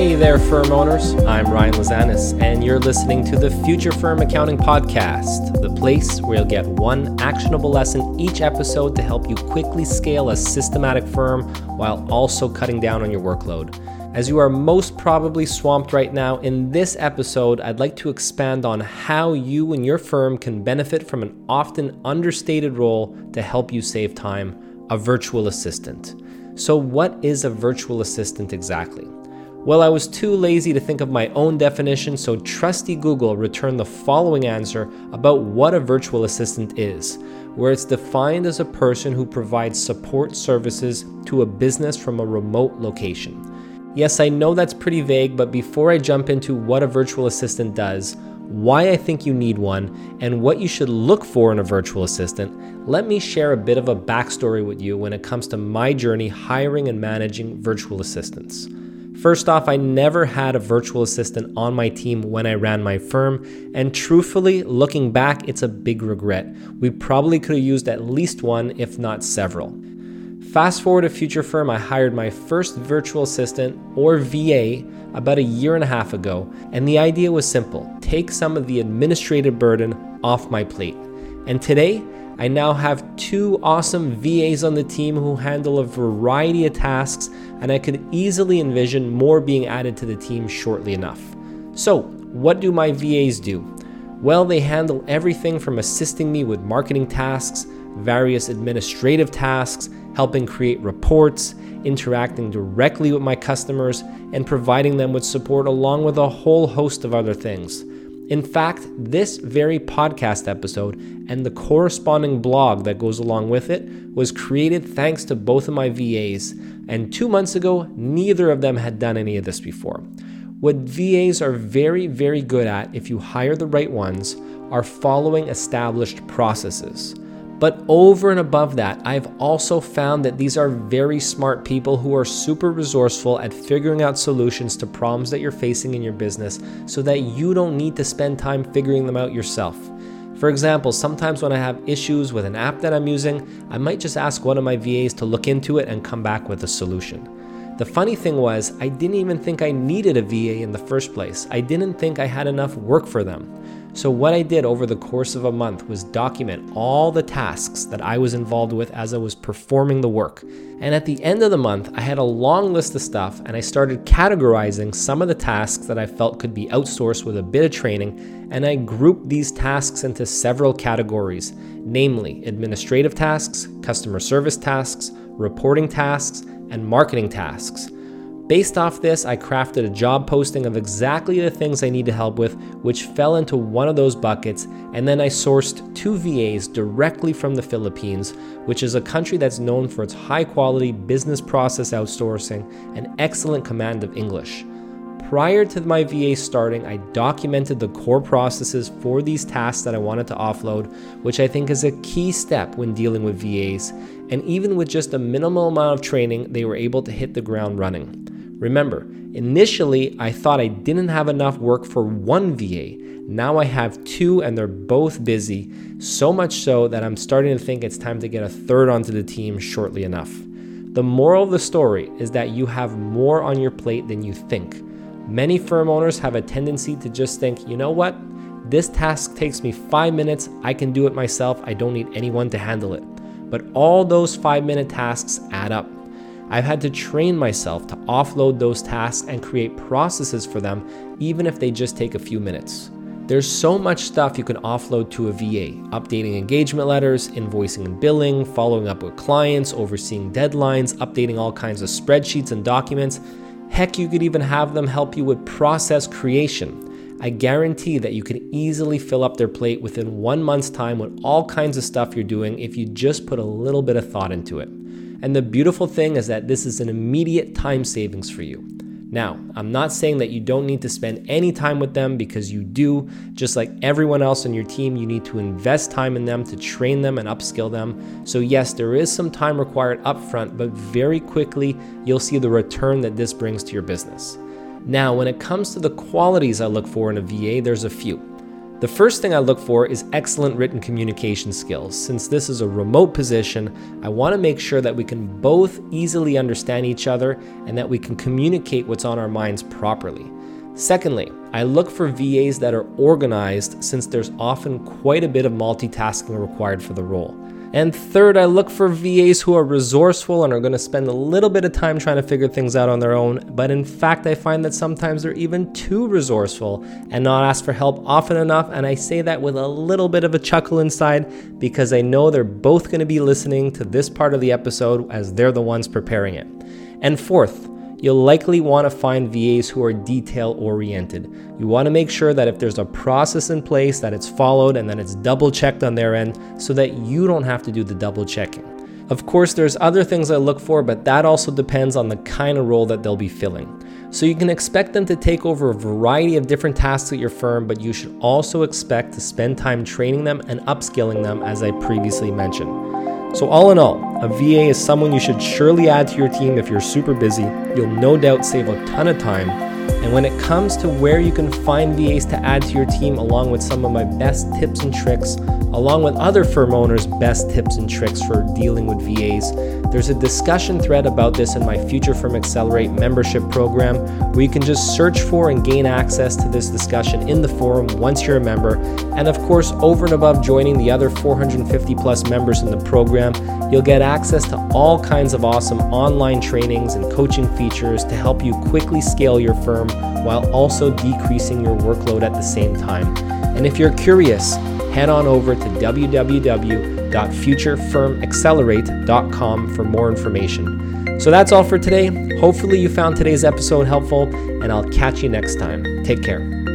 Hey there, firm owners. I'm Ryan Lazanis, and you're listening to the Future Firm Accounting Podcast, the place where you'll get one actionable lesson each episode to help you quickly scale a systematic firm while also cutting down on your workload. As you are most probably swamped right now, in this episode, I'd like to expand on how you and your firm can benefit from an often understated role to help you save time a virtual assistant. So, what is a virtual assistant exactly? Well, I was too lazy to think of my own definition, so trusty Google returned the following answer about what a virtual assistant is, where it's defined as a person who provides support services to a business from a remote location. Yes, I know that's pretty vague, but before I jump into what a virtual assistant does, why I think you need one, and what you should look for in a virtual assistant, let me share a bit of a backstory with you when it comes to my journey hiring and managing virtual assistants. First off, I never had a virtual assistant on my team when I ran my firm, and truthfully, looking back, it's a big regret. We probably could have used at least one, if not several. Fast forward to Future Firm, I hired my first virtual assistant, or VA, about a year and a half ago, and the idea was simple take some of the administrative burden off my plate. And today, I now have two awesome VAs on the team who handle a variety of tasks, and I could easily envision more being added to the team shortly enough. So, what do my VAs do? Well, they handle everything from assisting me with marketing tasks, various administrative tasks, helping create reports, interacting directly with my customers, and providing them with support along with a whole host of other things. In fact, this very podcast episode and the corresponding blog that goes along with it was created thanks to both of my VAs, and two months ago, neither of them had done any of this before. What VAs are very, very good at, if you hire the right ones, are following established processes. But over and above that, I've also found that these are very smart people who are super resourceful at figuring out solutions to problems that you're facing in your business so that you don't need to spend time figuring them out yourself. For example, sometimes when I have issues with an app that I'm using, I might just ask one of my VAs to look into it and come back with a solution. The funny thing was, I didn't even think I needed a VA in the first place. I didn't think I had enough work for them. So, what I did over the course of a month was document all the tasks that I was involved with as I was performing the work. And at the end of the month, I had a long list of stuff and I started categorizing some of the tasks that I felt could be outsourced with a bit of training. And I grouped these tasks into several categories namely, administrative tasks, customer service tasks, reporting tasks, and marketing tasks. Based off this, I crafted a job posting of exactly the things I need to help with, which fell into one of those buckets, and then I sourced two VAs directly from the Philippines, which is a country that's known for its high quality business process outsourcing and excellent command of English. Prior to my VA starting, I documented the core processes for these tasks that I wanted to offload, which I think is a key step when dealing with VAs. And even with just a minimal amount of training, they were able to hit the ground running. Remember, initially I thought I didn't have enough work for one VA. Now I have two and they're both busy, so much so that I'm starting to think it's time to get a third onto the team shortly enough. The moral of the story is that you have more on your plate than you think. Many firm owners have a tendency to just think, you know what? This task takes me five minutes. I can do it myself. I don't need anyone to handle it. But all those five minute tasks add up. I've had to train myself to offload those tasks and create processes for them, even if they just take a few minutes. There's so much stuff you can offload to a VA updating engagement letters, invoicing and billing, following up with clients, overseeing deadlines, updating all kinds of spreadsheets and documents. Heck, you could even have them help you with process creation. I guarantee that you can easily fill up their plate within one month's time with all kinds of stuff you're doing if you just put a little bit of thought into it. And the beautiful thing is that this is an immediate time savings for you. Now, I'm not saying that you don't need to spend any time with them because you do. Just like everyone else on your team, you need to invest time in them to train them and upskill them. So, yes, there is some time required upfront, but very quickly you'll see the return that this brings to your business. Now, when it comes to the qualities I look for in a VA, there's a few. The first thing I look for is excellent written communication skills. Since this is a remote position, I want to make sure that we can both easily understand each other and that we can communicate what's on our minds properly. Secondly, I look for VAs that are organized since there's often quite a bit of multitasking required for the role. And third, I look for VAs who are resourceful and are going to spend a little bit of time trying to figure things out on their own. But in fact, I find that sometimes they're even too resourceful and not ask for help often enough. And I say that with a little bit of a chuckle inside because I know they're both going to be listening to this part of the episode as they're the ones preparing it. And fourth, you'll likely want to find VAs who are detail oriented. You want to make sure that if there's a process in place that it's followed and that it's double checked on their end so that you don't have to do the double checking. Of course, there's other things I look for, but that also depends on the kind of role that they'll be filling. So you can expect them to take over a variety of different tasks at your firm, but you should also expect to spend time training them and upskilling them as I previously mentioned. So, all in all, a VA is someone you should surely add to your team if you're super busy. You'll no doubt save a ton of time. And when it comes to where you can find VAs to add to your team, along with some of my best tips and tricks, along with other firm owners' best tips and tricks for dealing with VAs, there's a discussion thread about this in my Future Firm Accelerate membership program where you can just search for and gain access to this discussion in the forum once you're a member. And of course, over and above joining the other 450 plus members in the program, you'll get access to all kinds of awesome online trainings and coaching features to help you quickly scale your firm while also decreasing your workload at the same time. And if you're curious, head on over to www.futurefirmaccelerate.com for more information. So that's all for today. Hopefully, you found today's episode helpful, and I'll catch you next time. Take care.